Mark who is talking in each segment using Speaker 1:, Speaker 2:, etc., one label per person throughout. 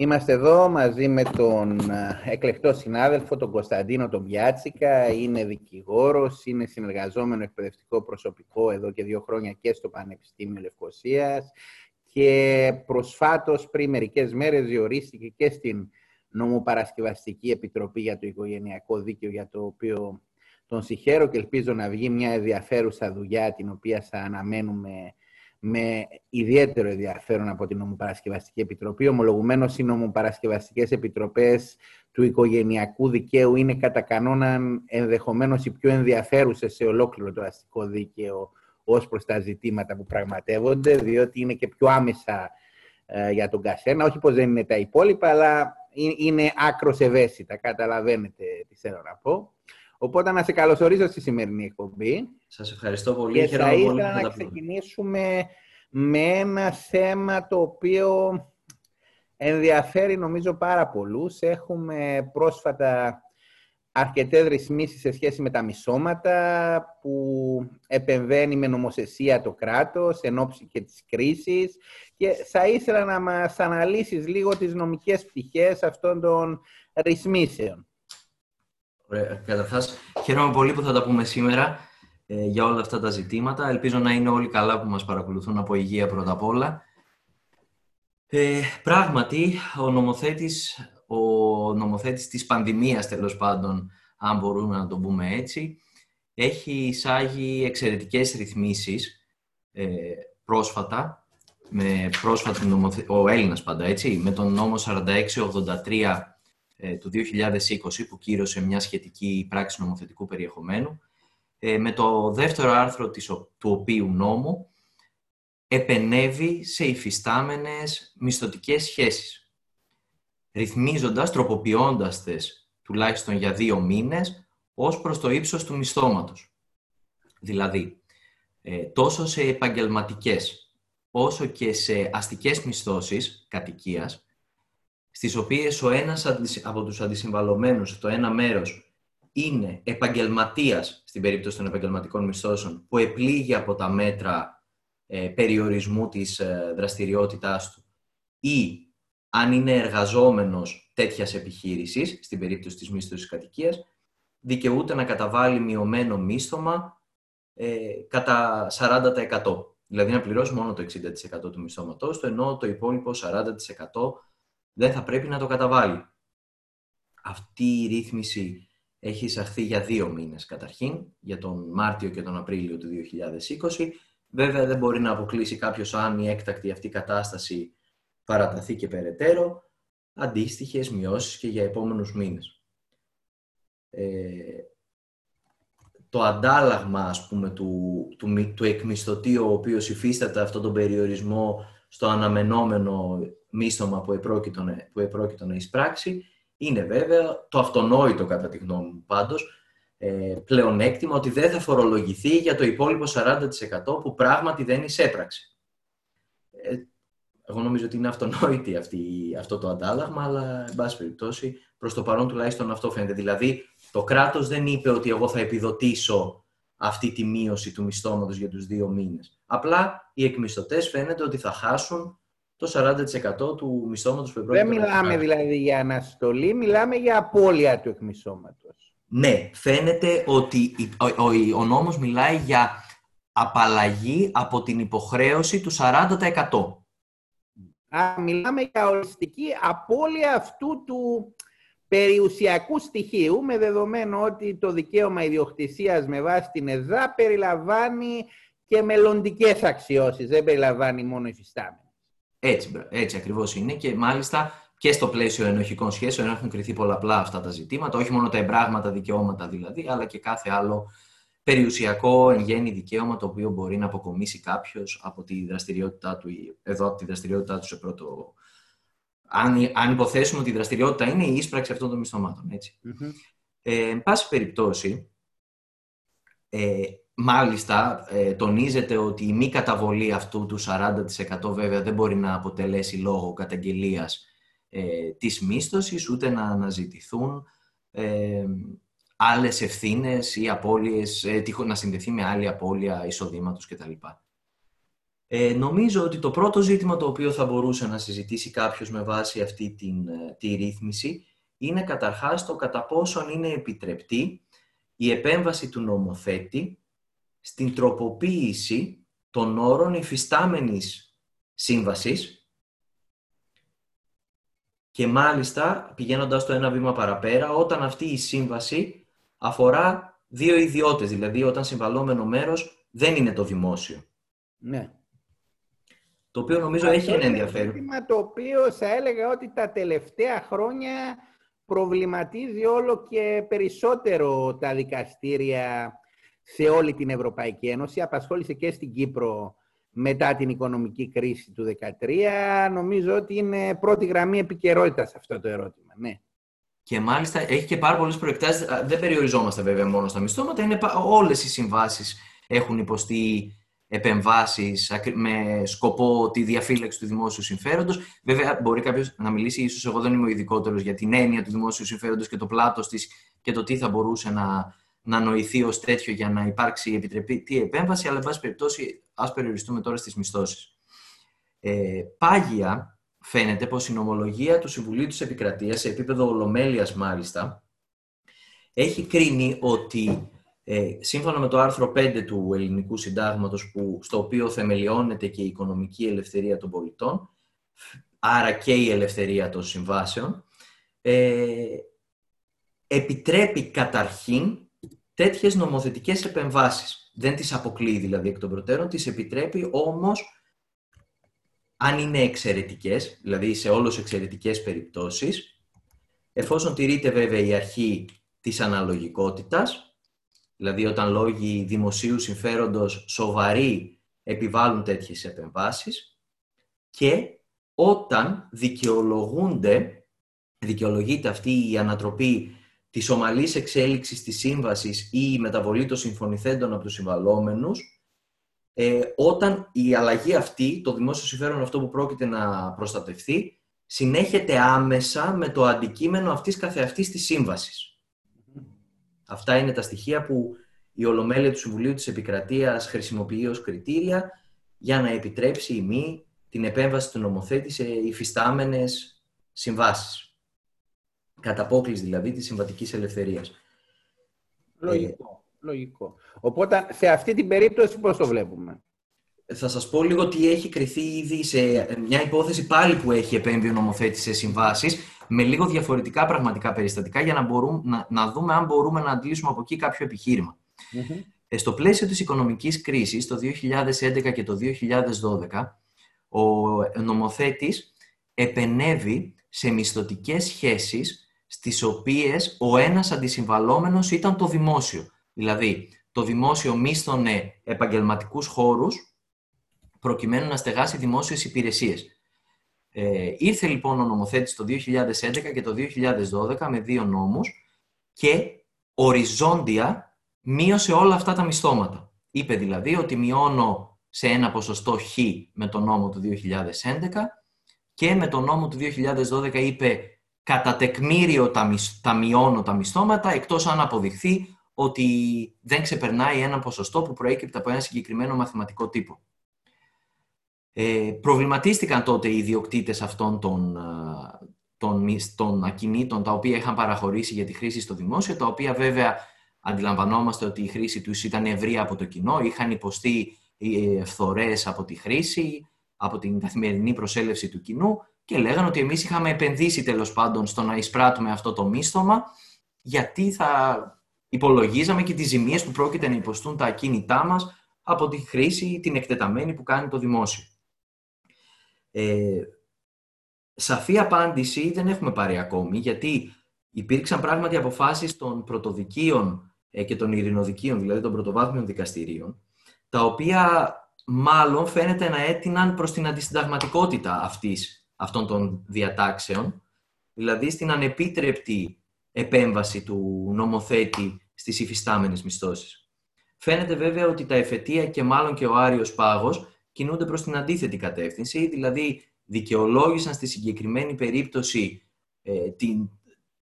Speaker 1: Είμαστε εδώ μαζί με τον εκλεκτό συνάδελφο, τον Κωνσταντίνο τον Πιάτσικα. Είναι δικηγόρος, είναι συνεργαζόμενο εκπαιδευτικό προσωπικό εδώ και δύο χρόνια και στο Πανεπιστήμιο Λευκοσίας και προσφάτως πριν μερικές μέρες διορίστηκε και στην νομοπαρασκευαστική επιτροπή για το οικογενειακό δίκαιο για το οποίο τον συγχαίρω και ελπίζω να βγει μια ενδιαφέρουσα δουλειά την οποία θα αναμένουμε με ιδιαίτερο ενδιαφέρον από την Νομοπαρασκευαστική Επιτροπή. Ομολογουμένως, οι νομοπαρασκευαστικές επιτροπές του οικογενειακού δικαίου είναι κατά κανόναν ενδεχομένως οι πιο ενδιαφέρουσες σε ολόκληρο το αστικό δίκαιο ως προς τα ζητήματα που πραγματεύονται, διότι είναι και πιο άμεσα ε, για τον καθένα. Όχι πως δεν είναι τα υπόλοιπα, αλλά είναι άκρος ευαίσθητα. Καταλαβαίνετε τι θέλω να πω. Οπότε να σε καλωσορίσω στη σημερινή εκπομπή.
Speaker 2: Σας ευχαριστώ πολύ.
Speaker 1: Και θα ήθελα να ξεκινήσουμε με ένα θέμα το οποίο ενδιαφέρει νομίζω πάρα πολλούς. Έχουμε πρόσφατα αρκετές ρυθμίσεις σε σχέση με τα μισώματα που επεμβαίνει με νομοθεσία το κράτος εν ώψη και της κρίσης και θα ήθελα να μας αναλύσεις λίγο τις νομικές πτυχές αυτών των ρυθμίσεων.
Speaker 2: Ωραία. Καταρχάς, χαίρομαι πολύ που θα τα πούμε σήμερα ε, για όλα αυτά τα ζητήματα. Ελπίζω να είναι όλοι καλά που μας παρακολουθούν από υγεία πρώτα απ' όλα. Ε, πράγματι, ο νομοθέτης, ο νομοθέτης της πανδημίας, τέλος πάντων, αν μπορούμε να το πούμε έτσι, έχει εισάγει εξαιρετικές ρυθμίσεις ε, πρόσφατα, με πρόσφατη νομοθε... ο Έλληνας πάντα, έτσι, με τον νόμο 4683 ε, του 2020 που κύρωσε μια σχετική πράξη νομοθετικού περιεχομένου ε, με το δεύτερο άρθρο του οποίου νόμου επενεύει σε υφιστάμενες μισθωτικές σχέσεις ρυθμίζοντας, τροποποιώντας τες τουλάχιστον για δύο μήνες ως προς το ύψος του μισθώματος. Δηλαδή, ε, τόσο σε επαγγελματικές όσο και σε αστικές μισθώσεις κατοικίας στις οποίες ο ένας από τους αντισυμβαλωμένους, το ένα μέρος, είναι επαγγελματίας, στην περίπτωση των επαγγελματικών μισθώσεων, που επλήγει από τα μέτρα ε, περιορισμού της ε, δραστηριότητάς του ή αν είναι εργαζόμενος τέτοιας επιχείρησης, στην περίπτωση της μίσθωσης κατοικίας, δικαιούται να καταβάλει μειωμένο μίσθωμα ε, κατά 40%. Δηλαδή να πληρώσει μόνο το 60% του μισθώματός του, ενώ το υπόλοιπο 40% δεν θα πρέπει να το καταβάλει. Αυτή η ρύθμιση έχει εισαχθεί για δύο μήνες καταρχήν, για τον Μάρτιο και τον Απρίλιο του 2020. Βέβαια δεν μπορεί να αποκλείσει κάποιος αν η έκτακτη αυτή κατάσταση παραταθεί και περαιτέρω, αντίστοιχες μειώσεις και για επόμενους μήνες. Ε, το αντάλλαγμα, ας πούμε, του, του, του εκμισθωτή, ο οποίος υφίσταται αυτόν τον περιορισμό στο αναμενόμενο μίσθωμα που επρόκειτο, που επρόκειτο να εισπράξει, είναι βέβαια το αυτονόητο κατά τη γνώμη μου πάντως, ε, πλεονέκτημα ότι δεν θα φορολογηθεί για το υπόλοιπο 40% που πράγματι δεν εισέπραξε. Ε, εγώ νομίζω ότι είναι αυτονόητη αυτή, αυτό το αντάλλαγμα, αλλά εν πάση περιπτώσει προς το παρόν τουλάχιστον αυτό φαίνεται. Δηλαδή το κράτος δεν είπε ότι εγώ θα επιδοτήσω αυτή τη μείωση του μισθώματος για τους δύο μήνες. Απλά οι εκμισθωτές φαίνεται ότι θα χάσουν το 40% του μισθώματος που
Speaker 1: Δεν μιλάμε δηλαδή για αναστολή, μιλάμε για απώλεια του εκμισθώματος.
Speaker 2: Ναι, φαίνεται ότι ο, ο, ο νόμος μιλάει για απαλλαγή από την υποχρέωση του 40%.
Speaker 1: Α, μιλάμε για οριστική απώλεια αυτού του περιουσιακούς στοιχείου με δεδομένο ότι το δικαίωμα ιδιοκτησίας με βάση την ΕΔΑ περιλαμβάνει και μελλοντικές αξιώσεις, δεν περιλαμβάνει μόνο υφιστάμενες.
Speaker 2: Έτσι, έτσι ακριβώς είναι και μάλιστα και στο πλαίσιο ενοχικών σχέσεων έχουν κριθεί πολλαπλά αυτά τα ζητήματα, όχι μόνο τα εμπράγματα δικαιώματα δηλαδή, αλλά και κάθε άλλο περιουσιακό εν γέννη δικαίωμα το οποίο μπορεί να αποκομίσει κάποιος από τη δραστηριότητά του, εδώ από τη δραστηριότητά του σε πρώτο. Αν, αν υποθέσουμε ότι η δραστηριότητα είναι η ίσπραξη αυτών των μισθωμάτων. Έτσι. Mm-hmm. Ε, εν πάση περιπτώσει, ε, Μάλιστα, ε, τονίζεται ότι η μη καταβολή αυτού του 40% βέβαια δεν μπορεί να αποτελέσει λόγο καταγγελίας ε, της μίσθωσης, ούτε να αναζητηθούν ε, άλλες ευθύνες ή απώλειες, ε, να συνδεθεί με άλλη απώλεια εισοδήματος κτλ. Ε, νομίζω ότι το πρώτο ζήτημα το οποίο θα μπορούσε να συζητήσει κάποιος με βάση αυτή την, ε, τη ρύθμιση είναι καταρχάς το κατά πόσον είναι επιτρεπτή η επέμβαση του νομοθέτη στην τροποποίηση των όρων υφιστάμενης σύμβασης και μάλιστα πηγαίνοντας το ένα βήμα παραπέρα όταν αυτή η σύμβαση αφορά δύο ιδιώτες, δηλαδή όταν συμβαλόμενο μέρος δεν είναι το δημόσιο.
Speaker 1: Ναι.
Speaker 2: Το οποίο νομίζω έχει ένα ενδιαφέρον.
Speaker 1: Είναι το οποίο θα έλεγα ότι τα τελευταία χρόνια προβληματίζει όλο και περισσότερο τα δικαστήρια σε όλη την Ευρωπαϊκή Ένωση. Απασχόλησε και στην Κύπρο μετά την οικονομική κρίση του 2013. Νομίζω ότι είναι πρώτη γραμμή επικαιρότητας σε αυτό το ερώτημα. Ναι.
Speaker 2: Και μάλιστα έχει και πάρα πολλές προεκτάσεις. Δεν περιοριζόμαστε βέβαια μόνο στα μισθώματα. Είναι όλες οι συμβάσεις έχουν υποστεί επεμβάσεις με σκοπό τη διαφύλαξη του δημόσιου συμφέροντος. Βέβαια, μπορεί κάποιος να μιλήσει, ίσως εγώ δεν είμαι ο ειδικότερος για την έννοια του δημόσιου συμφέροντος και το πλάτος της και το τι θα μπορούσε να, να νοηθεί ως τέτοιο για να υπάρξει επιτρεπτή επέμβαση, αλλά, εν πάση περιπτώσει, ας περιοριστούμε τώρα στις μισθώσεις. Ε, πάγια φαίνεται πως η νομολογία του Συμβουλίου της Επικρατείας, σε επίπεδο ολομέλειας μάλιστα, έχει κρίνει ότι ε, σύμφωνα με το άρθρο 5 του Ελληνικού Συντάγματος, που, στο οποίο θεμελιώνεται και η οικονομική ελευθερία των πολιτών, άρα και η ελευθερία των συμβάσεων, ε, επιτρέπει καταρχήν τέτοιες νομοθετικές επεμβάσεις. Δεν τις αποκλείει δηλαδή εκ των προτέρων, τις επιτρέπει όμως αν είναι εξαιρετικές, δηλαδή σε όλες εξαιρετικές περιπτώσεις, εφόσον τηρείται βέβαια η αρχή της αναλογικότητας, δηλαδή όταν λόγοι δημοσίου συμφέροντος σοβαροί επιβάλλουν τέτοιες επεμβάσεις και όταν δικαιολογούνται, δικαιολογείται αυτή η ανατροπή της ομαλής εξέλιξης της σύμβασης ή η μεταβολή των συμφωνηθέντων από τους συμβαλόμενους ε, όταν η αλλαγή αυτή, το δημόσιο συμφέρον αυτό που πρόκειται να προστατευτεί, συνέχεται άμεσα με το αντικείμενο αυτής καθεαυτής της σύμβασης. Αυτά είναι τα στοιχεία που η Ολομέλεια του Συμβουλίου της Επικρατείας χρησιμοποιεί ως κριτήρια για να επιτρέψει η μη την επέμβαση του νομοθέτη σε υφιστάμενες συμβάσεις. Καταπόκληση δηλαδή της συμβατικής ελευθερίας.
Speaker 1: Λογικό. Λογικό. Οπότε σε αυτή την περίπτωση πώς το βλέπουμε;
Speaker 2: Θα σας πω λίγο τι έχει κρυθεί ήδη σε μια υπόθεση πάλι που έχει επέμβει ο νομοθέτης σε συμβάσεις με λίγο διαφορετικά πραγματικά περιστατικά για να, μπορούμε, να, να δούμε αν μπορούμε να αντλήσουμε από εκεί κάποιο ε, Στο πλαίσιο της οικονομικής κρίσης το 2011 και το 2012 ο νομοθέτης επενεύει σε μισθωτικές σχέσεις στις οποίες ο ένας αντισυμβαλόμενος ήταν το δημόσιο. Δηλαδή, το δημόσιο μίσθωνε επαγγελματικούς χώρους προκειμένου να στεγάσει δημόσιες υπηρεσίες. Ε, ήρθε λοιπόν ο νομοθέτης το 2011 και το 2012 με δύο νόμους και οριζόντια μείωσε όλα αυτά τα μισθώματα. Είπε δηλαδή ότι μειώνω σε ένα ποσοστό χ με τον νόμο του 2011 και με τον νόμο του 2012 είπε κατά τεκμήριο τα, τα μειώνω τα μισθώματα εκτός αν αποδειχθεί ότι δεν ξεπερνάει ένα ποσοστό που προέκυπτε από ένα συγκεκριμένο μαθηματικό τύπο. Ε, προβληματίστηκαν τότε οι ιδιοκτήτες αυτών των, ε, των, των ακινήτων τα οποία είχαν παραχωρήσει για τη χρήση στο δημόσιο, τα οποία βέβαια αντιλαμβανόμαστε ότι η χρήση τους ήταν ευρία από το κοινό, είχαν υποστεί ε, φθορές από τη χρήση, από την καθημερινή προσέλευση του κοινού και λέγανε ότι εμείς είχαμε επενδύσει τέλος πάντων στο να εισπράττουμε αυτό το μίσθωμα γιατί θα υπολογίζαμε και τις ζημίες που πρόκειται να υποστούν τα ακίνητά μας από τη χρήση την εκτεταμένη που κάνει το δημόσιο. Ε, σαφή απάντηση δεν έχουμε πάρει ακόμη, γιατί υπήρξαν πράγματι αποφάσεις των πρωτοδικείων ε, και των ειρηνοδικείων, δηλαδή των πρωτοβάθμιων δικαστηρίων, τα οποία μάλλον φαίνεται να έτειναν προς την αντισυνταγματικότητα αυτής, αυτών των διατάξεων, δηλαδή στην ανεπίτρεπτη επέμβαση του νομοθέτη στις υφιστάμενες μισθώσεις. Φαίνεται βέβαια ότι τα εφετεία και μάλλον και ο Άριος Πάγος κινούνται προς την αντίθετη κατεύθυνση, δηλαδή δικαιολόγησαν στη συγκεκριμένη περίπτωση ε, την,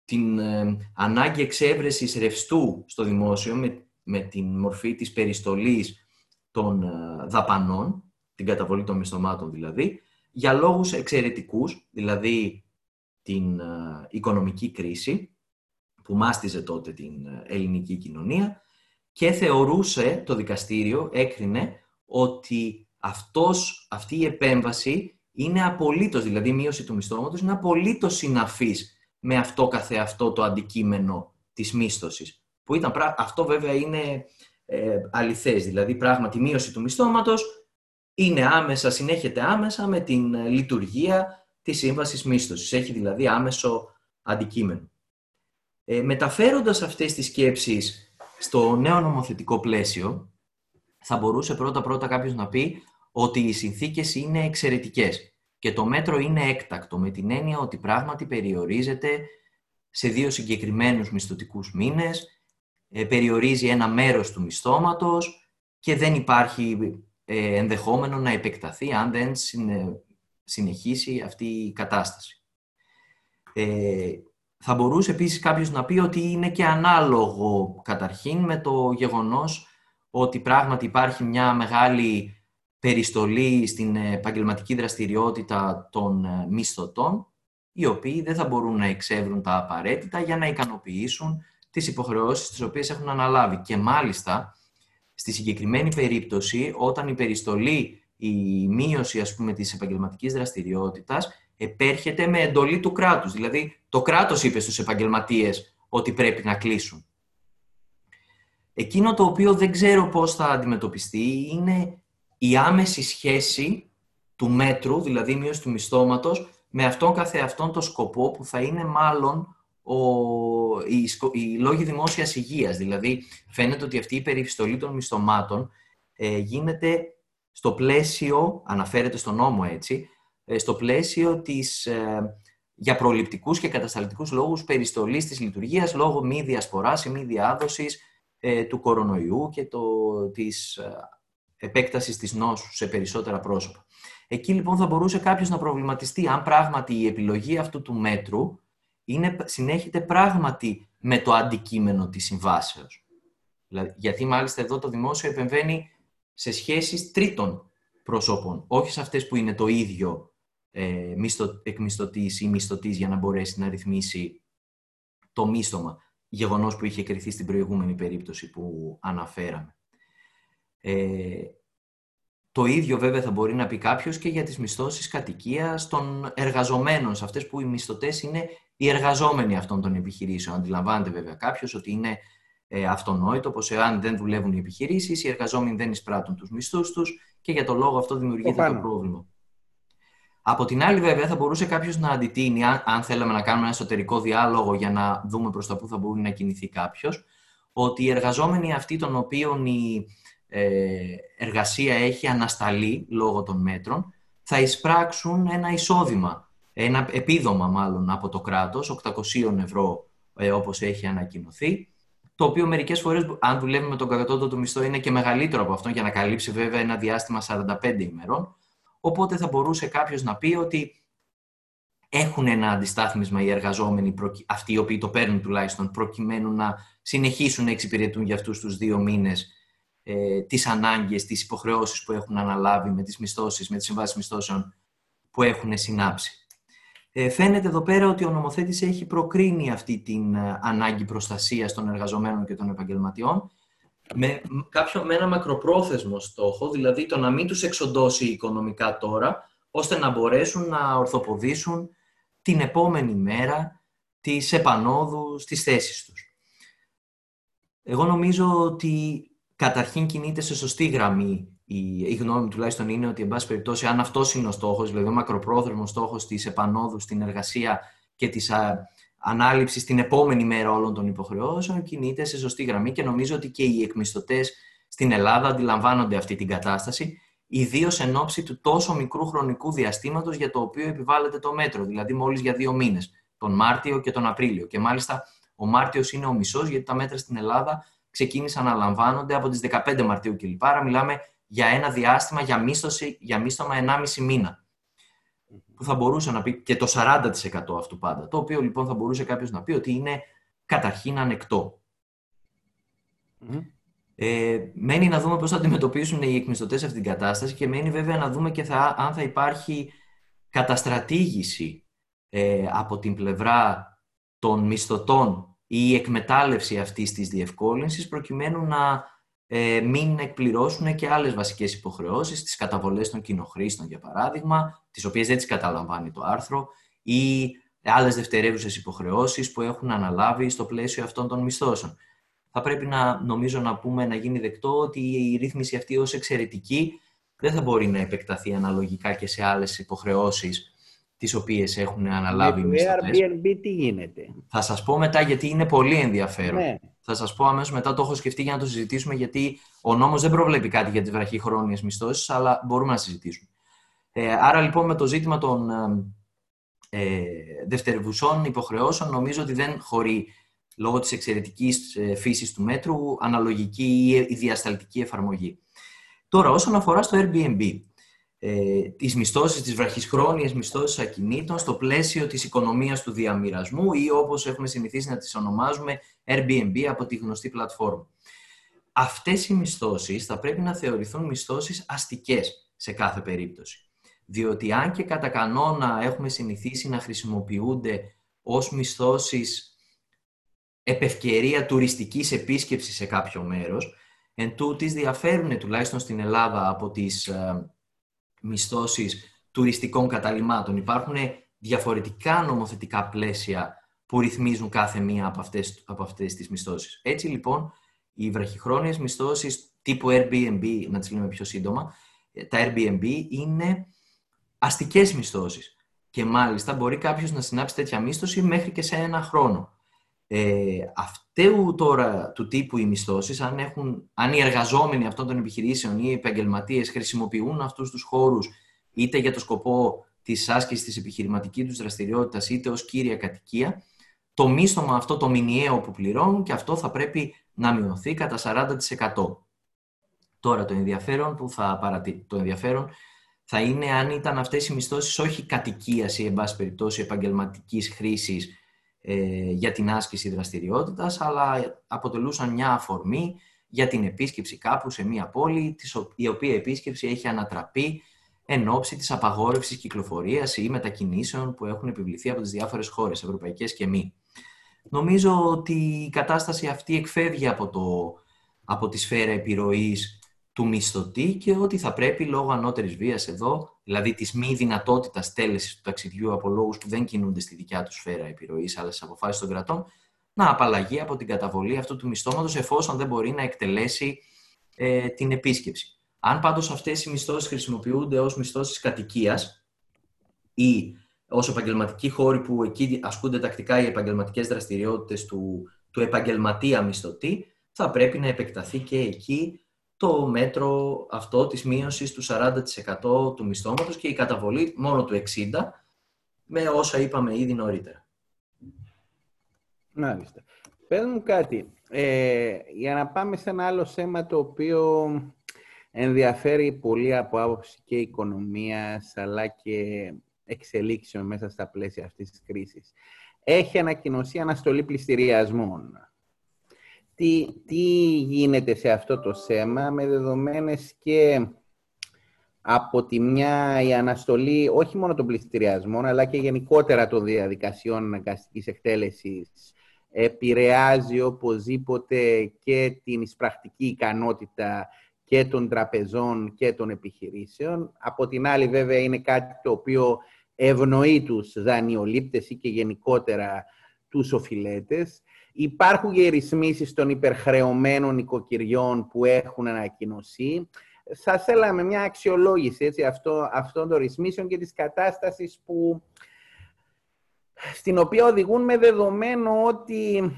Speaker 2: την ε, ανάγκη εξέβρεσης ρευστού στο δημόσιο με, με την μορφή της περιστολής των ε, δαπανών την καταβολή των μισθωμάτων δηλαδή, για λόγους εξαιρετικούς, δηλαδή την ε, οικονομική κρίση που μάστιζε τότε την ε, ελληνική κοινωνία και θεωρούσε το δικαστήριο, έκρινε ότι αυτός, αυτή η επέμβαση είναι απολύτως, δηλαδή η μείωση του μισθώματος, είναι απολύτως συναφής με αυτό καθεαυτό το αντικείμενο της μίσθωσης. Που ήταν, αυτό βέβαια είναι ε, αληθές, δηλαδή πράγματι η μείωση του μισθώματος είναι άμεσα, συνέχεται άμεσα με την ε, λειτουργία της σύμβασης μίσθωσης. Έχει δηλαδή άμεσο αντικείμενο. Ε, μεταφέροντας αυτές τις σκέψεις στο νέο νομοθετικό πλαίσιο, θα μπορούσε πρώτα-πρώτα κάποιος να πει ότι οι συνθήκες είναι εξαιρετικές και το μέτρο είναι έκτακτο, με την έννοια ότι πράγματι περιορίζεται σε δύο συγκεκριμένους μισθωτικούς μήνες, ε, περιορίζει ένα μέρος του μισθώματος και δεν υπάρχει ε, ενδεχόμενο να επεκταθεί αν δεν συνεχίσει αυτή η κατάσταση. Ε, θα μπορούσε επίσης κάποιος να πει ότι είναι και ανάλογο καταρχήν με το γεγονός ότι πράγματι υπάρχει μια μεγάλη περιστολή στην επαγγελματική δραστηριότητα των ε, μισθωτών, οι οποίοι δεν θα μπορούν να εξεύρουν τα απαραίτητα για να ικανοποιήσουν τις υποχρεώσεις τις οποίες έχουν αναλάβει. Και μάλιστα, στη συγκεκριμένη περίπτωση, όταν η περιστολή, η μείωση ας πούμε, της επαγγελματικής δραστηριότητας επέρχεται με εντολή του κράτους. Δηλαδή, το κράτος είπε στους επαγγελματίες ότι πρέπει να κλείσουν. Εκείνο το οποίο δεν ξέρω πώς θα αντιμετωπιστεί είναι η άμεση σχέση του μέτρου, δηλαδή η μείωση του μισθώματος, με αυτόν καθεαυτόν το σκοπό που θα είναι μάλλον ο, οι, οι λόγοι δημόσιας υγείας. Δηλαδή, φαίνεται ότι αυτή η περιφιστολή των μισθωμάτων ε, γίνεται στο πλαίσιο, αναφέρεται στο νόμο έτσι, ε, στο πλαίσιο της, ε, για προληπτικούς και κατασταλτικούς λόγους περιστολής της λειτουργίας λόγω μη διασποράς ή μη διάδοσης ε, του κορονοϊού και το, της επέκτασης της νόσου σε περισσότερα πρόσωπα. Εκεί λοιπόν θα μπορούσε κάποιος να προβληματιστεί αν πράγματι η επιλογή αυτού του μέτρου είναι, συνέχεται πράγματι με το αντικείμενο της συμβάσεως. Γιατί μάλιστα εδώ το δημόσιο επεμβαίνει σε σχέσεις τρίτων προσώπων, όχι σε αυτές που είναι το ίδιο ε, εκμισθωτής ή μισθωτής για να μπορέσει να ρυθμίσει το μίσθωμα, γεγονός που είχε κριθεί στην προηγούμενη περίπτωση που αναφέραμε. Ε, το ίδιο βέβαια θα μπορεί να πει κάποιος και για τις μισθώσεις κατοικίας των εργαζομένων, σε αυτές που οι μισθωτές είναι οι εργαζόμενοι αυτών των επιχειρήσεων. Αντιλαμβάνεται βέβαια κάποιος ότι είναι ε, αυτονόητο πως εάν δεν δουλεύουν οι επιχειρήσεις, οι εργαζόμενοι δεν εισπράττουν τους μισθούς τους και για τον λόγο αυτό δημιουργείται το, πρόβλημα. Από την άλλη, βέβαια, θα μπορούσε κάποιος να αντιτείνει, αν, αν θέλαμε να κάνουμε ένα εσωτερικό διάλογο για να δούμε προς τα πού θα μπορεί να κινηθεί κάποιος, ότι οι εργαζόμενοι αυτοί των οποίων η ε, εργασία έχει ανασταλεί λόγω των μέτρων, θα εισπράξουν ένα εισόδημα, ένα επίδομα μάλλον από το κράτος, 800 ευρώ ε, όπως έχει ανακοινωθεί, το οποίο μερικές φορές, αν δουλεύει με τον κατώτατο μισθό, είναι και μεγαλύτερο από αυτό για να καλύψει βέβαια ένα διάστημα 45 ημερών. Οπότε θα μπορούσε κάποιος να πει ότι έχουν ένα αντιστάθμισμα οι εργαζόμενοι, αυτοί οι οποίοι το παίρνουν τουλάχιστον, προκειμένου να συνεχίσουν να εξυπηρετούν για αυτούς τους δύο μήνες ε, τις ανάγκες, τις υποχρεώσεις που έχουν αναλάβει με τις μισθώσεις, με τις συμβάσεις μισθώσεων που έχουν συνάψει. Ε, φαίνεται εδώ πέρα ότι ο νομοθέτης έχει προκρίνει αυτή την ε, ανάγκη προστασίας των εργαζομένων και των επαγγελματιών με, κάποιο, με ένα μακροπρόθεσμο στόχο, δηλαδή το να μην τους εξοντώσει οικονομικά τώρα, ώστε να μπορέσουν να ορθοποδήσουν την επόμενη μέρα τις επανόδους στις θέσεις τους. Εγώ νομίζω ότι καταρχήν κινείται σε σωστή γραμμή. Η, η γνώμη μου τουλάχιστον είναι ότι, εν πάση περιπτώσει, αν αυτός είναι ο στόχος, δηλαδή ο μακροπρόθεσμος στόχος της επανόδου στην εργασία και της ανάληψης την επόμενη μέρα όλων των υποχρεώσεων, κινείται σε σωστή γραμμή και νομίζω ότι και οι εκμισθωτές στην Ελλάδα αντιλαμβάνονται αυτή την κατάσταση, ιδίως εν ώψη του τόσο μικρού χρονικού διαστήματος για το οποίο επιβάλλεται το μέτρο, δηλαδή μόλις για δύο μήνες, τον Μάρτιο και τον Απρίλιο. Και μάλιστα ο Μάρτιος είναι ο μισός, γιατί τα μέτρα στην Ελλάδα ξεκίνησαν να λαμβάνονται από τις 15 Μαρτίου κλπ. Άρα μιλάμε για ένα διάστημα για, μίσθωση, για μίσθωμα 1,5 μήνα. Που θα μπορούσε να πει και το 40% αυτού πάντα. Το οποίο λοιπόν θα μπορούσε κάποιος να πει ότι είναι καταρχήν ανεκτό. Ε, μένει να δούμε πώς θα αντιμετωπίσουν οι εκμισθωτές αυτή την κατάσταση και μένει βέβαια να δούμε και θα, αν θα υπάρχει καταστρατήγηση ε, από την πλευρά των μισθωτών ή η εκμετάλλευση αυτής της διευκόλυνσης προκειμένου να ε, μην εκπληρώσουν και άλλες βασικές υποχρεώσεις, τις καταβολές των κοινοχρήστων για παράδειγμα, τις οποίες δεν τις καταλαμβάνει το άρθρο, ή άλλες δευτερεύουσες υποχρεώσεις που έχουν αναλάβει στο πλαίσιο αυτών των μισθώσεων. Θα πρέπει να νομίζω να πούμε να γίνει δεκτό ότι η ρύθμιση αυτή ως εξαιρετική δεν θα μπορεί να επεκταθεί αναλογικά και σε άλλες υποχρεώσεις τις οποίες έχουν αναλάβει
Speaker 1: οι μισθωτές. Με Airbnb τι γίνεται;
Speaker 2: Θα σας πω μετά γιατί είναι πολύ ενδιαφέρον. Ναι. Θα σας πω αμέσως μετά, το έχω σκεφτεί για να το συζητήσουμε, γιατί ο νόμος δεν προβλέπει κάτι για τις βραχυχρόνιες μισθώσεις, αλλά μπορούμε να συζητήσουμε. Ε, άρα λοιπόν με το ζήτημα των ε, δευτερευουσών υποχρεώσεων νομίζω ότι δεν χωρεί λόγω της εξαιρετικής ε, φύσης του μέτρου αναλογική ή διασταλτική εφαρμογή. Τώρα, όσον αφορά στο Airbnb, ε, τις μισθώσεις, τις βραχυσχρόνιες μισθώσεις ακινήτων στο πλαίσιο της οικονομίας του διαμοιρασμού ή όπως έχουμε συνηθίσει να τις ονομάζουμε Airbnb από τη γνωστή πλατφόρμα. Αυτές οι μισθώσεις θα πρέπει να θεωρηθούν μισθώσεις αστικές σε κάθε περίπτωση. Διότι αν και κατά κανόνα έχουμε συνηθίσει να χρησιμοποιούνται ως μισθώσεις επευκαιρία τουριστικής επίσκεψης σε κάποιο μέρος, εν τούτης διαφέρουν τουλάχιστον στην Ελλάδα από τις ε, μισθώσεις τουριστικών καταλήμματων. Υπάρχουν διαφορετικά νομοθετικά πλαίσια που ρυθμίζουν κάθε μία από αυτές, από αυτές τις μισθώσεις. Έτσι λοιπόν, οι βραχυχρόνιες μισθώσεις τύπου Airbnb, να τις λέμε πιο σύντομα, τα Airbnb είναι αστικές μισθώσεις. Και μάλιστα μπορεί κάποιος να συνάψει τέτοια μίσθωση μέχρι και σε ένα χρόνο. Ε, αυτού τώρα του τύπου οι μισθώσεις, αν, έχουν, αν οι εργαζόμενοι αυτών των επιχειρήσεων ή οι επαγγελματίες χρησιμοποιούν αυτούς τους χώρους είτε για το σκοπό της άσκησης της επιχειρηματικής τους δραστηριότητας είτε ως κύρια κατοικία, το μίσθωμα αυτό το μηνιαίο που πληρώνουν και αυτό θα πρέπει να μειωθεί κατά 40%. Τώρα το ενδιαφέρον, που θα παρατη... το ενδιαφέρον θα είναι αν ήταν αυτές οι μισθώσεις όχι κατοικίας ή εν πάση περιπτώσει επαγγελματικής χρήσης ε, για την άσκηση δραστηριότητας, αλλά αποτελούσαν μια αφορμή για την επίσκεψη κάπου σε μια πόλη, η οποία επίσκεψη έχει ανατραπεί εν ώψη της απαγόρευσης κυκλοφορίας ή μετακινήσεων που έχουν επιβληθεί από τις διάφορες χώρες, ευρωπαϊκές και μη. Νομίζω ότι η κατάσταση αυτή εκφεύγει από, το, από τη σφαίρα επιρροής του μισθωτή και ότι θα πρέπει λόγω ανώτερης βίας εδώ, δηλαδή της μη δυνατότητας τέλεσης του ταξιδιού από λόγους που δεν κινούνται στη δικιά τους σφαίρα επιρροής, αλλά στις αποφάσεις των κρατών, να απαλλαγεί από την καταβολή αυτού του μισθώματος εφόσον δεν μπορεί να εκτελέσει ε, την επίσκεψη. Αν πάντως αυτές οι μισθώσεις χρησιμοποιούνται ως μισθώσεις κατοικίας ή ως επαγγελματικοί χώροι που εκεί ασκούνται τακτικά οι επαγγελματικές δραστηριότητες του, του επαγγελματία μισθωτή, θα πρέπει να επεκταθεί και εκεί το μέτρο αυτό της μείωσης του 40% του μισθώματος και η καταβολή μόνο του 60% με όσα είπαμε ήδη νωρίτερα.
Speaker 1: Μάλιστα. Πες μου κάτι. Ε, για να πάμε σε ένα άλλο θέμα το οποίο ενδιαφέρει πολύ από άποψη και οικονομίας αλλά και εξελίξεων μέσα στα πλαίσια αυτής της κρίσης. Έχει ανακοινωθεί αναστολή πληστηριασμών τι, τι γίνεται σε αυτό το θέμα με δεδομένες και από τη μια η αναστολή όχι μόνο των πληστηριασμών αλλά και γενικότερα των διαδικασιών αναγκαστικής εκτέλεσης επηρεάζει οπωσδήποτε και την εισπρακτική ικανότητα και των τραπεζών και των επιχειρήσεων. Από την άλλη βέβαια είναι κάτι το οποίο ευνοεί τους δανειολήπτες ή και γενικότερα τους οφειλέτες. Υπάρχουν και ρυθμίσεις των υπερχρεωμένων οικοκυριών που έχουν ανακοινωθεί. Θα θέλαμε μια αξιολόγηση έτσι, αυτό, αυτών των ρυθμίσεων και της κατάστασης που, στην οποία οδηγούν με δεδομένο ότι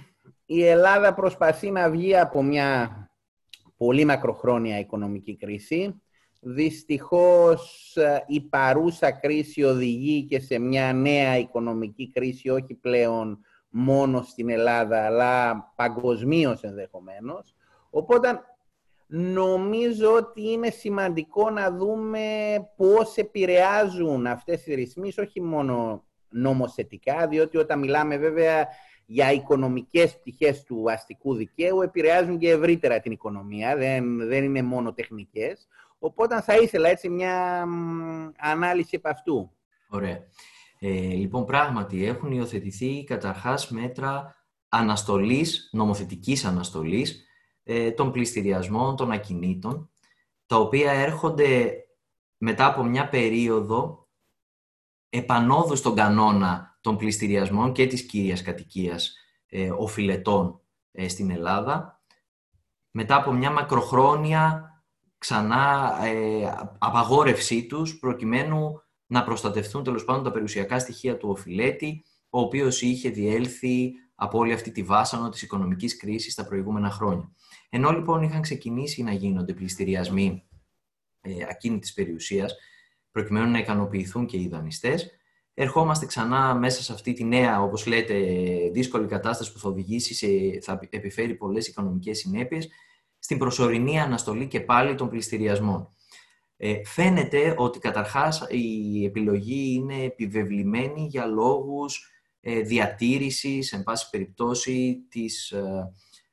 Speaker 1: η Ελλάδα προσπαθεί να βγει από μια πολύ μακροχρόνια οικονομική κρίση. Δυστυχώς η παρούσα κρίση οδηγεί και σε μια νέα οικονομική κρίση, όχι πλέον μόνο στην Ελλάδα, αλλά παγκοσμίως ενδεχομένως. Οπότε νομίζω ότι είναι σημαντικό να δούμε πώς επηρεάζουν αυτές οι ρυθμίσεις, όχι μόνο νομοθετικά, διότι όταν μιλάμε βέβαια για οικονομικές πτυχές του αστικού δικαίου επηρεάζουν και ευρύτερα την οικονομία, δεν, δεν είναι μόνο τεχνικές. Οπότε θα ήθελα έτσι μια ανάλυση από αυτού.
Speaker 2: Ωραία. Ε, λοιπόν, πράγματι έχουν υιοθετηθεί καταρχάς μέτρα αναστολής, νομοθετικής αναστολής ε, των πληστηριασμών των ακινήτων, τα οποία έρχονται μετά από μια περίοδο επανόδου στον κανόνα των πληστηριασμών και της κύριας κατοικίας ε, οφειλετών ε, στην Ελλάδα, μετά από μια μακροχρόνια ξανά ε, απαγόρευσή τους, προκειμένου να προστατευτούν τέλος πάντων τα περιουσιακά στοιχεία του οφειλέτη, ο οποίος είχε διέλθει από όλη αυτή τη βάσανο της οικονομικής κρίσης τα προηγούμενα χρόνια. Ενώ λοιπόν είχαν ξεκινήσει να γίνονται πληστηριασμοί ε, ακίνητης περιουσίας, προκειμένου να ικανοποιηθούν και οι δανειστές, ερχόμαστε ξανά μέσα σε αυτή τη νέα, όπως λέτε, δύσκολη κατάσταση που θα οδηγήσει, σε, θα επιφέρει πολλές οικονομικές συνέπειες, στην προσωρινή αναστολή και πάλι των πληστηριασμών. Ε, φαίνεται ότι καταρχάς η επιλογή είναι επιβεβλημένη για λόγους ε, διατήρησης, εν πάση περιπτώσει, της ε,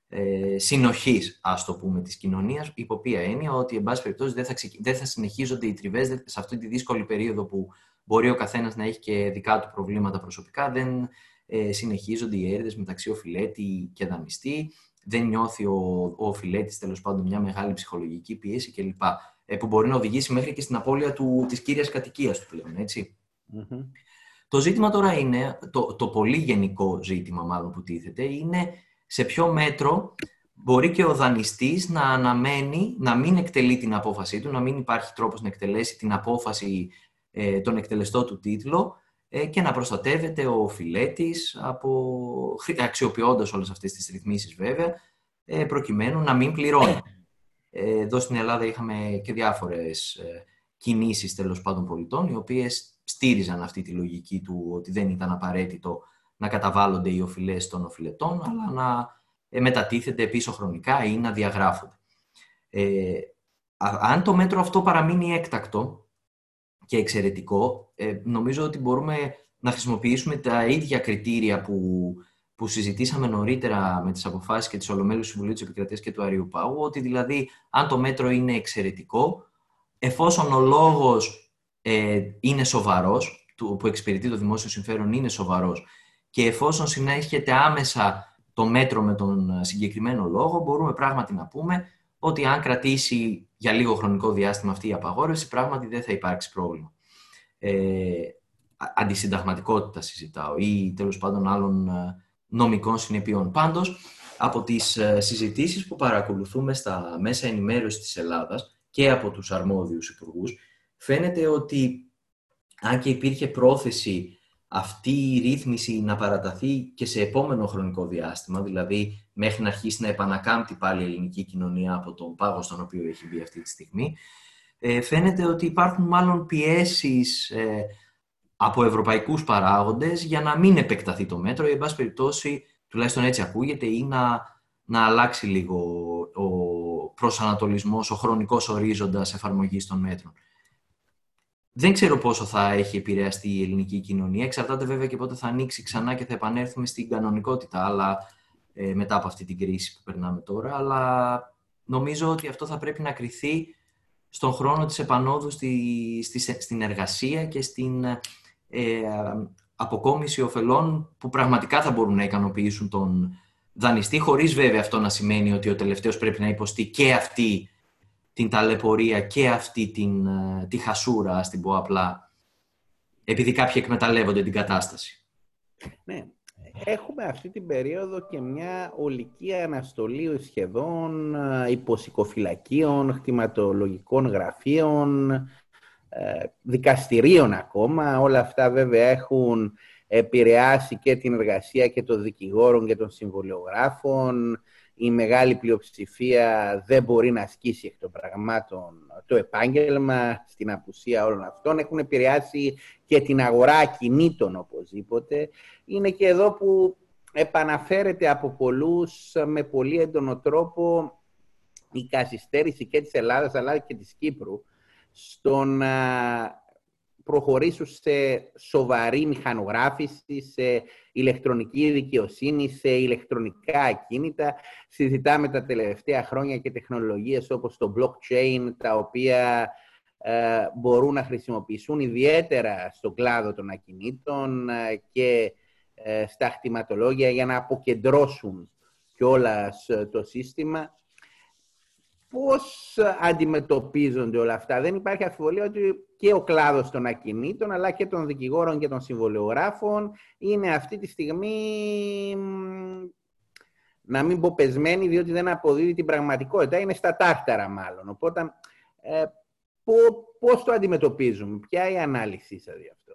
Speaker 2: ε, συνοχής, ας το πούμε, της κοινωνίας, υπό οποία έννοια ότι, εν πάση περιπτώσει, δεν θα, δεν θα συνεχίζονται οι τριβές σε αυτή τη δύσκολη περίοδο που μπορεί ο καθένας να έχει και δικά του προβλήματα προσωπικά, δεν ε, συνεχίζονται οι έρηδες μεταξύ οφειλέτη και δανειστή, δεν νιώθει ο, ο οφειλέτης, τέλος πάντων, μια μεγάλη ψυχολογική πίεση κλπ. Ε, που μπορεί να οδηγήσει μέχρι και στην απώλεια του, της κύριας κατοικίας του πλέον, ετσι Το ζήτημα τώρα είναι, το, το πολύ γενικό ζήτημα μάλλον που τίθεται, είναι σε ποιο μέτρο μπορεί και ο δανειστής να αναμένει, να μην εκτελεί την απόφασή του, να μην υπάρχει τρόπος να εκτελέσει την απόφαση ε, τον εκτελεστό του τίτλο ε, και να προστατεύεται ο φιλέτης από, αξιοποιώντας όλες αυτές τις ρυθμίσεις βέβαια, ε, προκειμένου να μην πληρώνει. Ε, εδώ στην Ελλάδα είχαμε και διάφορες ε, κινήσεις τέλος πάντων πολιτών, οι οποίες στήριζαν αυτή τη λογική του ότι δεν ήταν απαραίτητο να καταβάλλονται οι οφειλές των οφειλετών, αλλά να ε, μετατίθεται πίσω χρονικά ή να διαγράφονται. Ε, αν το μέτρο αυτό παραμείνει έκτακτο και εξαιρετικό, ε, νομίζω ότι μπορούμε να χρησιμοποιήσουμε τα ίδια κριτήρια που, που συζητήσαμε νωρίτερα με τις αποφάσεις και τις Ολομέλειες Συμβουλίου της Επικρατείας και του Αριού Πάγου, ότι δηλαδή αν το μέτρο είναι εξαιρετικό, εφόσον ο λόγος ε, είναι σοβαρός, που εξυπηρετεί το δημόσιο συμφέρον είναι σοβαρός και εφόσον συνέχεται άμεσα το μέτρο με τον συγκεκριμένο λόγο, μπορούμε πράγματι να πούμε ότι αν κρατήσει για λίγο χρονικό διάστημα αυτή η απαγόρευση, πράγματι δεν θα υπάρξει πρόβλημα. Ε, αντισυνταγματικότητα συζητάω ή τέλος πάντων άλλων ε, νομικών συνεπειών. Πάντως, από τις ε, συζητήσεις που παρακολουθούμε στα μέσα ενημέρωσης της Ελλάδας και από τους αρμόδιους υπουργούς, φαίνεται ότι αν και υπήρχε πρόθεση αυτή η ρύθμιση να παραταθεί και σε επόμενο χρονικό διάστημα, δηλαδή μέχρι να αρχίσει να επανακάμπτει πάλι η ελληνική κοινωνία από τον πάγο στον οποίο έχει μπει αυτή τη στιγμή, ε, φαίνεται ότι υπάρχουν μάλλον πιέσεις ε, από ευρωπαϊκούς παράγοντες για να μην επεκταθεί το μέτρο ή, εν πάση περιπτώσει, τουλάχιστον έτσι ακούγεται, ή να, να αλλάξει λίγο ο προσανατολισμός, ο χρονικός ορίζοντας εφαρμογής των μέτρων. Δεν ξέρω πόσο θα έχει επηρεαστεί η ελληνική κοινωνία. Εξαρτάται βέβαια και πότε θα ανοίξει ξανά και θα επανέλθουμε στην κανονικότητα αλλά, ε, μετά από αυτή την κρίση που περνάμε τώρα. Αλλά νομίζω ότι αυτό θα πρέπει να κριθεί στον χρόνο της επανόδου στη, στη, στην εργασία και στην ε, αποκόμιση ωφελών που πραγματικά θα μπορούν να ικανοποιήσουν τον δανειστή, χωρίς βέβαια αυτό να σημαίνει ότι ο τελευταίος πρέπει να υποστεί και αυτή την ταλαιπωρία και αυτή την, ε, τη χασούρα, ας την πω απλά, επειδή κάποιοι εκμεταλλεύονται την κατάσταση.
Speaker 1: Ναι. Έχουμε αυτή την περίοδο και μια ολική αναστολή σχεδόν ε, υποσυκοφυλακίων, χτιματολογικών γραφείων, ε, δικαστηρίων ακόμα. Όλα αυτά βέβαια έχουν επηρεάσει και την εργασία και των δικηγόρων και των συμβολιογράφων. Η μεγάλη πλειοψηφία δεν μπορεί να ασκήσει εκ των πραγμάτων το επάγγελμα στην απουσία όλων αυτών. Έχουν επηρεάσει και την αγορά κινήτων οπωσδήποτε. Είναι και εδώ που επαναφέρεται από πολλούς με πολύ έντονο τρόπο η καθυστέρηση και της Ελλάδας αλλά και της Κύπρου στο να προχωρήσουν σε σοβαρή μηχανογράφηση, σε ηλεκτρονική δικαιοσύνη, σε ηλεκτρονικά ακίνητα. Συζητάμε τα τελευταία χρόνια και τεχνολογίες όπως το blockchain, τα οποία ε, μπορούν να χρησιμοποιηθούν ιδιαίτερα στον κλάδο των ακινήτων ε, και ε, στα χτιματολόγια για να αποκεντρώσουν κιόλας το σύστημα πώς αντιμετωπίζονται όλα αυτά. Δεν υπάρχει αφιβολία ότι και ο κλάδος των ακινήτων, αλλά και των δικηγόρων και των συμβολιογράφων είναι αυτή τη στιγμή, να μην πω πεσμένοι, διότι δεν αποδίδει την πραγματικότητα. Είναι στα τάρταρα μάλλον. Οπότε, ε, πώς το αντιμετωπίζουμε, ποια είναι η ανάλυση σας γι' αυτό;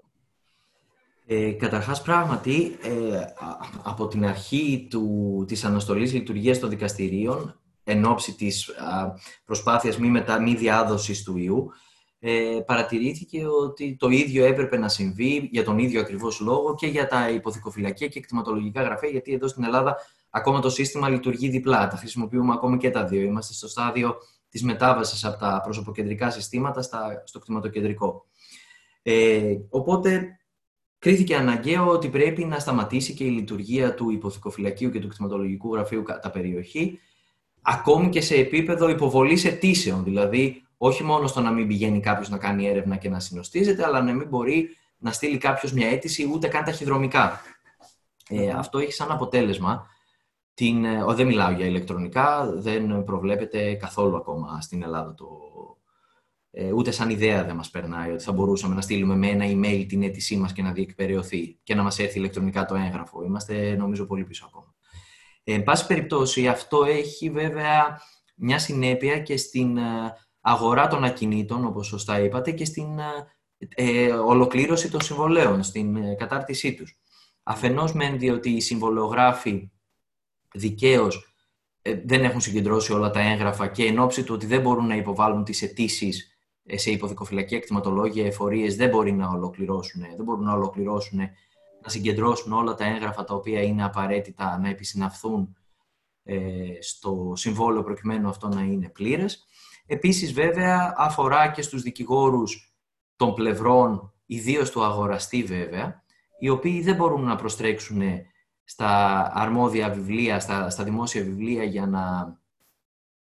Speaker 2: Ε, καταρχάς, πράγματι, ε, από την αρχή του, της αναστολής λειτουργίας των δικαστηρίων, εν ώψη της προσπάθειας μη, μετα, μη διάδοσης του ιού, ε, παρατηρήθηκε ότι το ίδιο έπρεπε να συμβεί για τον ίδιο ακριβώς λόγο και για τα υποθηκοφυλακία και εκτιματολογικά γραφεία, γιατί εδώ στην Ελλάδα ακόμα το σύστημα λειτουργεί διπλά. Τα χρησιμοποιούμε ακόμα και τα δύο. Είμαστε στο στάδιο της μετάβασης από τα προσωποκεντρικά συστήματα στα, στο κτηματοκεντρικό. Ε, οπότε κρίθηκε αναγκαίο ότι πρέπει να σταματήσει και η λειτουργία του υποθηκοφυλακίου και του κτηματολογικού γραφείου κατά περιοχή ακόμη και σε επίπεδο υποβολής αιτήσεων. Δηλαδή, όχι μόνο στο να μην πηγαίνει κάποιος να κάνει έρευνα και να συνοστίζεται, αλλά να μην μπορεί να στείλει κάποιος μια αίτηση ούτε καν ταχυδρομικά. Ε, αυτό έχει σαν αποτέλεσμα. Την, ε, ο, δεν μιλάω για ηλεκτρονικά, δεν προβλέπεται καθόλου ακόμα στην Ελλάδα το. Ε, ούτε σαν ιδέα δεν μας περνάει ότι θα μπορούσαμε να στείλουμε με ένα email την αίτησή μας και να διεκπαιρεωθεί και να μας έρθει ηλεκτρονικά το έγγραφο. Είμαστε νομίζω πολύ πίσω ακόμα. Εν πάση περιπτώσει, αυτό έχει βέβαια μια συνέπεια και στην ε, αγορά των ακινήτων, όπως σωστά είπατε, και στην ε, ε, ολοκλήρωση των συμβολέων, στην ε, κατάρτισή τους. Αφενός μεν διότι οι συμβολεογράφοι δικαίως δεν έχουν συγκεντρώσει όλα τα έγγραφα και εν ώψη του ότι δεν μπορούν να υποβάλουν τις αιτήσεις σε υποδικοφυλακή εκτιματολόγια, εφορίες, δεν, μπορεί να ολοκληρώσουν, δεν μπορούν να ολοκληρώσουν να συγκεντρώσουν όλα τα έγγραφα τα οποία είναι απαραίτητα να επισυναυθούν ε, στο συμβόλαιο προκειμένου αυτό να είναι πλήρες. Επίσης βέβαια αφορά και στους δικηγόρους των πλευρών, ιδίως του αγοραστή βέβαια, οι οποίοι δεν μπορούν να προστρέξουν στα αρμόδια βιβλία, στα, στα δημόσια βιβλία για να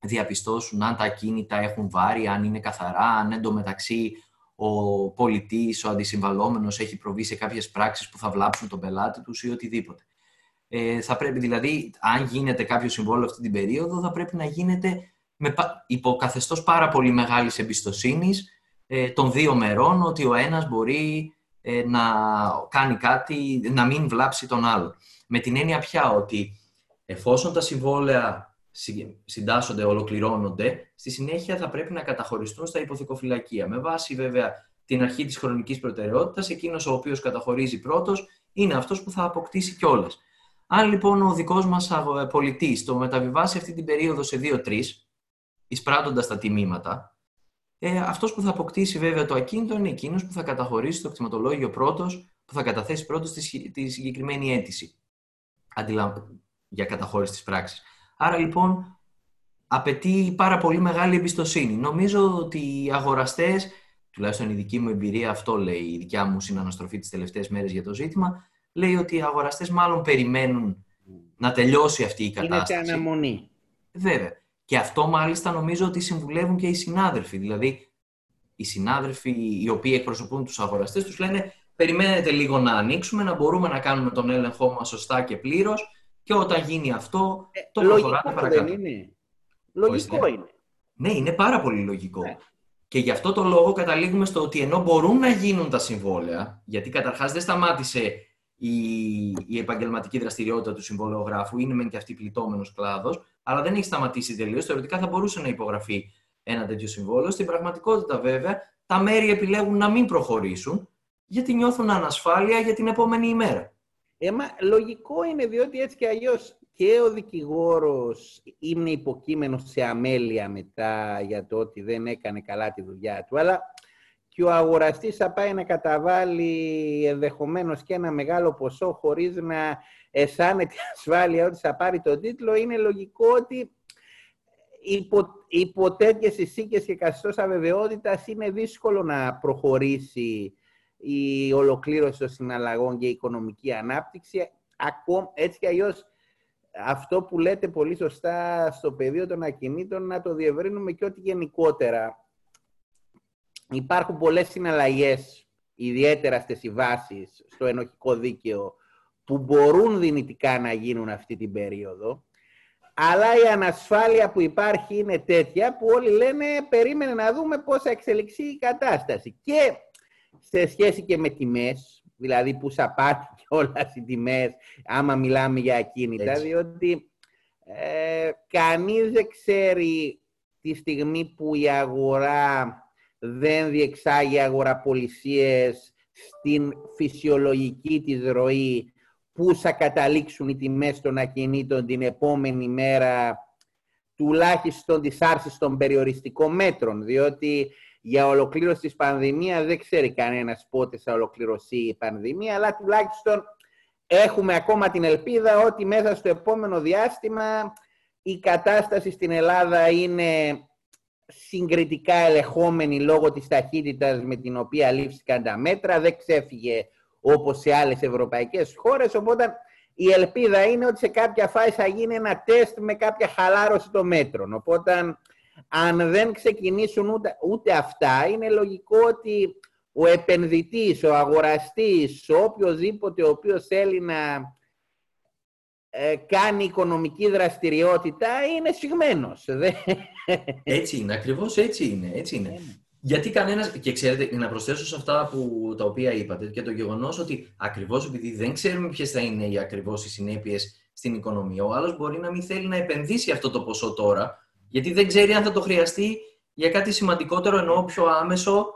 Speaker 2: διαπιστώσουν αν τα ακίνητα έχουν βάρη, αν είναι καθαρά, αν εντωμεταξύ ο πολιτής, ο αντισυμβαλόμενος έχει προβεί σε κάποιες πράξεις που θα βλάψουν τον πελάτη τους ή οτιδήποτε. Ε, θα πρέπει δηλαδή, αν γίνεται κάποιο συμβόλαιο αυτή την περίοδο, θα πρέπει να γίνεται με υποκαθεστώς πάρα πολύ μεγάλης εμπιστοσύνης ε, των δύο μερών, ότι ο ένας μπορεί ε, να κάνει κάτι, να μην βλάψει τον άλλο. Με την έννοια πια ότι εφόσον τα συμβόλαια συντάσσονται, ολοκληρώνονται, στη συνέχεια θα πρέπει να καταχωριστούν στα υποθηκοφυλακία. Με βάση βέβαια την αρχή της χρονικής προτεραιότητας, εκείνος ο οποίος καταχωρίζει πρώτος είναι αυτός που θα αποκτήσει κιόλας. Αν λοιπόν ο δικός μας πολιτής το μεταβιβάσει αυτή την περίοδο σε 2-3, εισπράττοντας τα τιμήματα, ε, αυτός που θα αποκτήσει βέβαια το ακίνητο είναι εκείνος που θα καταχωρήσει το κτηματολόγιο πρώτος, που θα καταθέσει πρώτος τη, τη συγκεκριμένη αίτηση για καταχώρηση της πράξης. Άρα λοιπόν απαιτεί πάρα πολύ μεγάλη εμπιστοσύνη. Νομίζω ότι οι αγοραστές, τουλάχιστον η δική μου εμπειρία αυτό λέει, η δικιά μου συναναστροφή τις τελευταίες μέρες για το ζήτημα, λέει ότι οι αγοραστές μάλλον περιμένουν να τελειώσει αυτή η κατάσταση.
Speaker 1: Είναι σε αναμονή.
Speaker 2: Βέβαια. Και αυτό μάλιστα νομίζω ότι συμβουλεύουν και οι συνάδελφοι. Δηλαδή, οι συνάδελφοι οι οποίοι εκπροσωπούν τους αγοραστές τους λένε περιμένετε λίγο να ανοίξουμε, να μπορούμε να κάνουμε τον έλεγχό μας σωστά και πλήρως και όταν γίνει αυτό, ε, το προχωράτε παρακάτω.
Speaker 1: Δεν είναι. Λογικό είναι.
Speaker 2: Ναι, είναι πάρα πολύ λογικό. Ναι. Και γι' αυτό το λόγο καταλήγουμε στο ότι ενώ μπορούν να γίνουν τα συμβόλαια, γιατί καταρχάς δεν σταμάτησε η, η επαγγελματική δραστηριότητα του συμβολεογράφου, είναι μεν και αυτή πληττόμενος κλάδος, αλλά δεν έχει σταματήσει τελείως. Θεωρητικά θα μπορούσε να υπογραφεί ένα τέτοιο συμβόλαιο. Στην πραγματικότητα, βέβαια, τα μέρη επιλέγουν να μην προχωρήσουν, γιατί νιώθουν ανασφάλεια για την επόμενη ημέρα.
Speaker 1: Ε, λογικό είναι διότι έτσι και αλλιώς και ο δικηγόρος είναι υποκείμενος σε αμέλεια μετά για το ότι δεν έκανε καλά τη δουλειά του, αλλά και ο αγοραστής θα πάει να καταβάλει ενδεχομένως και ένα μεγάλο ποσό χωρίς να αισθάνεται ασφάλεια ότι θα πάρει τον τίτλο, είναι λογικό ότι υπό, υπό τέτοιες και καθιστός αβεβαιότητας είναι δύσκολο να προχωρήσει η ολοκλήρωση των συναλλαγών και η οικονομική ανάπτυξη. Ακόμα, έτσι κι αλλιώς αυτό που λέτε πολύ σωστά στο πεδίο των ακινήτων να το διευρύνουμε και ότι γενικότερα υπάρχουν πολλές συναλλαγές, ιδιαίτερα στις συμβάσεις στο ενοχικό δίκαιο, που μπορούν δυνητικά να γίνουν αυτή την περίοδο, αλλά η ανασφάλεια που υπάρχει είναι τέτοια που όλοι λένε περίμενε να δούμε πώς θα εξελιχθεί η κατάσταση. Και σε σχέση και με τιμές, δηλαδή που σαπάτει και όλα οι τιμές, άμα μιλάμε για ακίνητα, διότι ε, κανείς δεν ξέρει τη στιγμή που η αγορά δεν διεξάγει αγοραπολισίες στην φυσιολογική της ροή, πού θα καταλήξουν οι τιμές των ακινήτων την επόμενη μέρα, τουλάχιστον της άρσης των περιοριστικών μέτρων, διότι για ολοκλήρωση της πανδημίας δεν ξέρει κανένας πότε θα ολοκληρωθεί η πανδημία, αλλά τουλάχιστον έχουμε ακόμα την ελπίδα ότι μέσα στο επόμενο διάστημα η κατάσταση στην Ελλάδα είναι συγκριτικά ελεγχόμενη λόγω της ταχύτητας με την οποία λήφθηκαν τα μέτρα, δεν ξέφυγε όπως σε άλλες ευρωπαϊκές χώρες, οπότε η ελπίδα είναι ότι σε κάποια φάση θα γίνει ένα τεστ με κάποια χαλάρωση των μέτρων. Οπότε αν δεν ξεκινήσουν ούτε, ούτε αυτά, είναι λογικό ότι ο επενδυτής, ο αγοραστής, ο οποιοδήποτε ο οποίος θέλει να ε, κάνει οικονομική δραστηριότητα είναι συγμένος.
Speaker 2: Έτσι είναι, ακριβώς έτσι είναι. Έτσι είναι. Ναι. Γιατί κανένα. Και ξέρετε, να προσθέσω σε αυτά που, τα οποία είπατε και το γεγονός ότι ακριβώς επειδή δεν ξέρουμε ποιες θα είναι οι ακριβώς οι συνέπειες στην οικονομία, ο άλλος μπορεί να μην θέλει να επενδύσει αυτό το ποσό τώρα γιατί δεν ξέρει αν θα το χρειαστεί για κάτι σημαντικότερο ενώ πιο άμεσο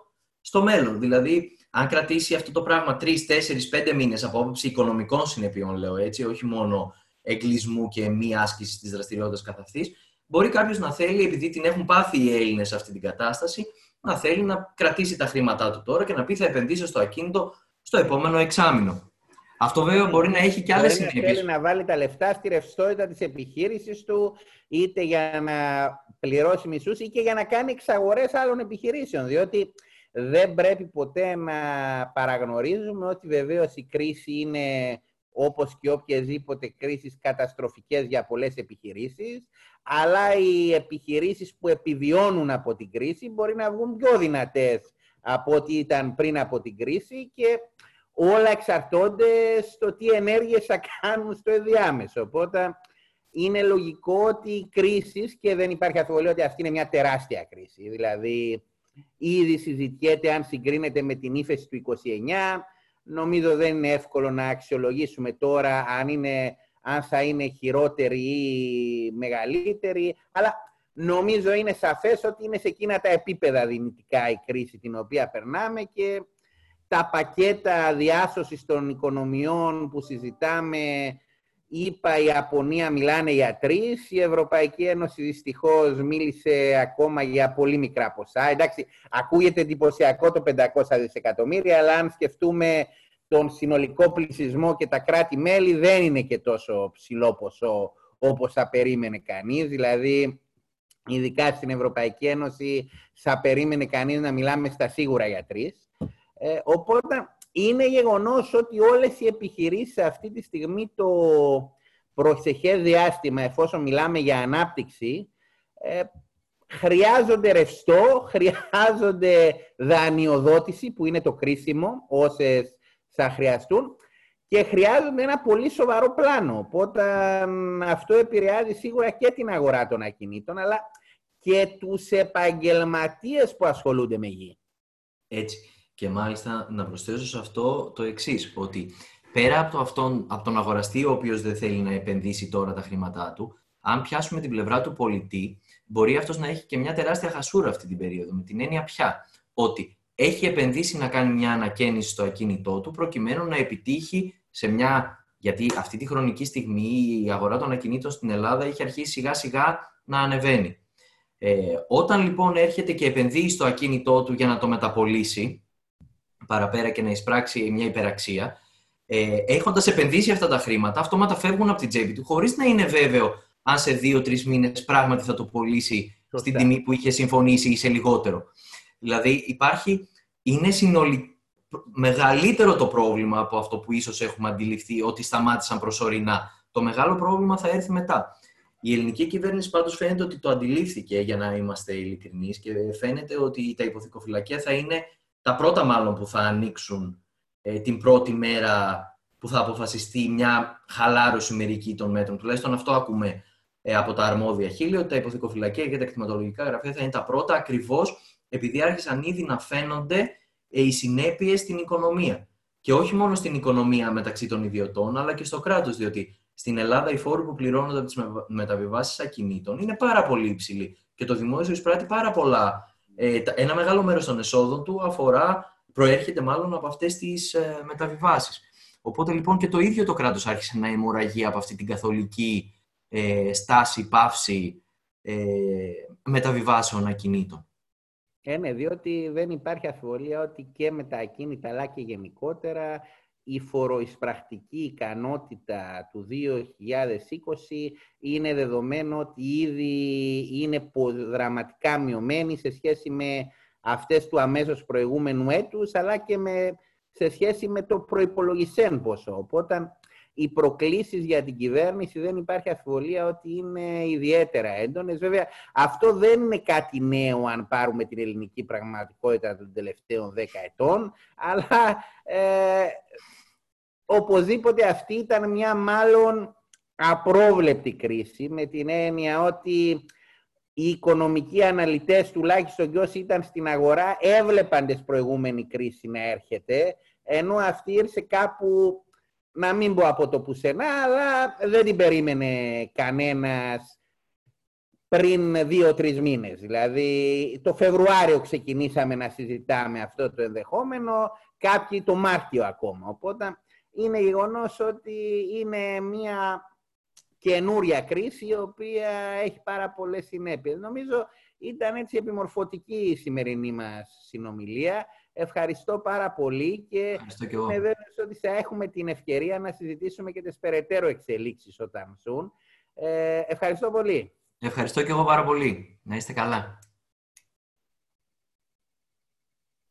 Speaker 2: στο μέλλον. Δηλαδή, αν κρατήσει αυτό το πράγμα τρεις, τέσσερις, πέντε μήνες από άποψη οικονομικών συνεπειών, λέω έτσι, όχι μόνο εγκλισμού και μη άσκηση της δραστηριότητας καθ' αυτής, μπορεί κάποιος να θέλει, επειδή την έχουν πάθει οι Έλληνες σε αυτή την κατάσταση, να θέλει να κρατήσει τα χρήματά του τώρα και να πει θα επενδύσω στο ακίνητο στο επόμενο εξάμεινο. Αυτό βέβαια μπορεί να έχει και άλλες συνέπειες.
Speaker 1: Θέλει να βάλει τα λεφτά στη ρευστότητα της επιχείρησης του, είτε για να πληρώσει μισούς ή και για να κάνει εξαγορές άλλων επιχειρήσεων. Διότι δεν πρέπει ποτέ να παραγνωρίζουμε ότι βεβαίως η κρίση είναι όπως και οποιασδήποτε κρίσεις καταστροφικές για πολλές επιχειρήσεις, αλλά οι επιχειρήσεις που επιβιώνουν από την κρίση μπορεί να βγουν πιο δυνατές από ό,τι ήταν πριν από την κρίση και όλα εξαρτώνται στο τι ενέργειες θα κάνουν στο ενδιάμεσο. Οπότε είναι λογικό ότι οι κρίσεις, και δεν υπάρχει αφιβολία ότι αυτή είναι μια τεράστια κρίση, δηλαδή ήδη συζητιέται αν συγκρίνεται με την ύφεση του 29, νομίζω δεν είναι εύκολο να αξιολογήσουμε τώρα αν, είναι, αν θα είναι χειρότερη ή μεγαλύτερη, αλλά νομίζω είναι σαφές ότι είναι σε εκείνα τα επίπεδα δυνητικά η κρίση την οποία περνάμε και τα πακέτα διάσωσης των οικονομιών που συζητάμε, είπα η Ιαπωνία μιλάνε για τρεις, η Ευρωπαϊκή Ένωση δυστυχώς μίλησε ακόμα για πολύ μικρά ποσά. Εντάξει, ακούγεται εντυπωσιακό το 500 δισεκατομμύρια, αλλά αν σκεφτούμε τον συνολικό πληθυσμό και τα κράτη-μέλη δεν είναι και τόσο ψηλό ποσό όπως θα περίμενε κανείς. Δηλαδή, ειδικά στην Ευρωπαϊκή Ένωση, θα περίμενε κανείς να μιλάμε στα σίγουρα για τρεις. Ε, οπότε είναι γεγονός ότι όλες οι επιχειρήσεις αυτή τη στιγμή το προσεχές διάστημα, εφόσον μιλάμε για ανάπτυξη, ε, χρειάζονται ρευστό, χρειάζονται δανειοδότηση, που είναι το κρίσιμο, όσες θα χρειαστούν, και χρειάζονται ένα πολύ σοβαρό πλάνο. Οπότε αυτό επηρεάζει σίγουρα και την αγορά των ακινήτων, αλλά και τους επαγγελματίες που ασχολούνται με γη.
Speaker 2: Έτσι. Και μάλιστα να προσθέσω σε αυτό το εξής, ότι πέρα από, το αυτόν, από τον αγοραστή ο οποίος δεν θέλει να επενδύσει τώρα τα χρήματά του, αν πιάσουμε την πλευρά του πολιτή, μπορεί αυτός να έχει και μια τεράστια χασούρα αυτή την περίοδο, με την έννοια πια, ότι έχει επενδύσει να κάνει μια ανακαίνιση στο ακίνητό του, προκειμένου να επιτύχει σε μια... Γιατί αυτή τη χρονική στιγμή η αγορά των ακινήτων στην Ελλάδα έχει αρχίσει σιγά σιγά να ανεβαίνει. Ε, όταν λοιπόν έρχεται και επενδύει στο ακίνητό του για να το μεταπολίσει, παραπέρα και να εισπράξει μια υπεραξία, ε, έχοντας επενδύσει αυτά τα χρήματα, αυτόματα φεύγουν από την τσέπη του, χωρίς να είναι βέβαιο αν σε δύο-τρεις μήνες πράγματι θα το πωλήσει στην τιμή που είχε συμφωνήσει ή σε λιγότερο. Δηλαδή, υπάρχει, είναι συνολικό μεγαλύτερο το πρόβλημα από αυτό που ίσως έχουμε αντιληφθεί ότι σταμάτησαν προσωρινά. Το μεγάλο πρόβλημα θα έρθει μετά. Η ελληνική κυβέρνηση πάντως φαίνεται ότι το αντιλήφθηκε, για να είμαστε ειλικρινείς, και φαίνεται ότι τα υποθηκοφυλακία θα είναι τα πρώτα μάλλον που θα ανοίξουν ε, την πρώτη μέρα που θα αποφασιστεί μια χαλάρωση μερική των μέτρων. Τουλάχιστον αυτό ακούμε ε, από τα αρμόδια χείλη, ότι τα υποθηκοφυλακία και τα κτηματολογικά γραφεία θα είναι τα πρώτα, ακριβώς επειδή άρχισαν ήδη να φαίνονται ε, οι συνέπειες στην οικονομία. Και όχι μόνο στην οικονομία μεταξύ των ιδιωτών, αλλά και στο κράτος. Διότι στην Ελλάδα οι φόροι που πληρώνονται από τις μεταβιβάσεις ακινήτων είναι πάρα πολύ υψηλοί. Και το δημόσιο εισπράττει πάρα πολλά. Ε, ένα μεγάλο μέρος των εσόδων του αφορά, προέρχεται μάλλον από αυτές τις ε, μεταβιβάσεις. Οπότε λοιπόν και το ίδιο το κράτος άρχισε να αιμορραγεί από αυτή την καθολική ε, στάση, πάυση ε, μεταβιβάσεων ακινήτων.
Speaker 1: Ε, ναι, διότι δεν υπάρχει αφιβολία ότι και με τα ακίνητα αλλά και γενικότερα η φοροεισπρακτική ικανότητα του 2020 είναι δεδομένο ότι ήδη είναι δραματικά μειωμένη σε σχέση με αυτές του αμέσως προηγούμενου έτους αλλά και με σε σχέση με το προϋπολογισέν ποσό. Οπότε οι προκλήσεις για την κυβέρνηση δεν υπάρχει αφιβολία ότι είναι ιδιαίτερα έντονες. Βέβαια, αυτό δεν είναι κάτι νέο αν πάρουμε την ελληνική πραγματικότητα των τελευταίων δέκα ετών, αλλά ε, οπωσδήποτε αυτή ήταν μια μάλλον απρόβλεπτη κρίση, με την έννοια ότι οι οικονομικοί αναλυτές, τουλάχιστον και όσοι ήταν στην αγορά, έβλεπαν τις προηγούμενη κρίση να έρχεται, ενώ αυτή ήρθε κάπου, να μην πω από το πουθενά, αλλά δεν την περίμενε κανένας πριν δύο-τρεις μήνες. Δηλαδή, το Φεβρουάριο ξεκινήσαμε να συζητάμε αυτό το ενδεχόμενο, κάποιοι το Μάρτιο ακόμα. Οπότε, είναι γεγονός ότι είναι μια καινούρια κρίση η οποία έχει πάρα πολλές συνέπειες. Νομίζω ήταν έτσι επιμορφωτική η σημερινή μας συνομιλία. Ευχαριστώ πάρα πολύ και,
Speaker 2: και
Speaker 1: είμαι βέβαιος ότι θα έχουμε την ευκαιρία να συζητήσουμε και τις περαιτέρω εξελίξεις όταν ζουν. Ε, ευχαριστώ πολύ.
Speaker 2: Ευχαριστώ και εγώ πάρα πολύ. Να είστε καλά.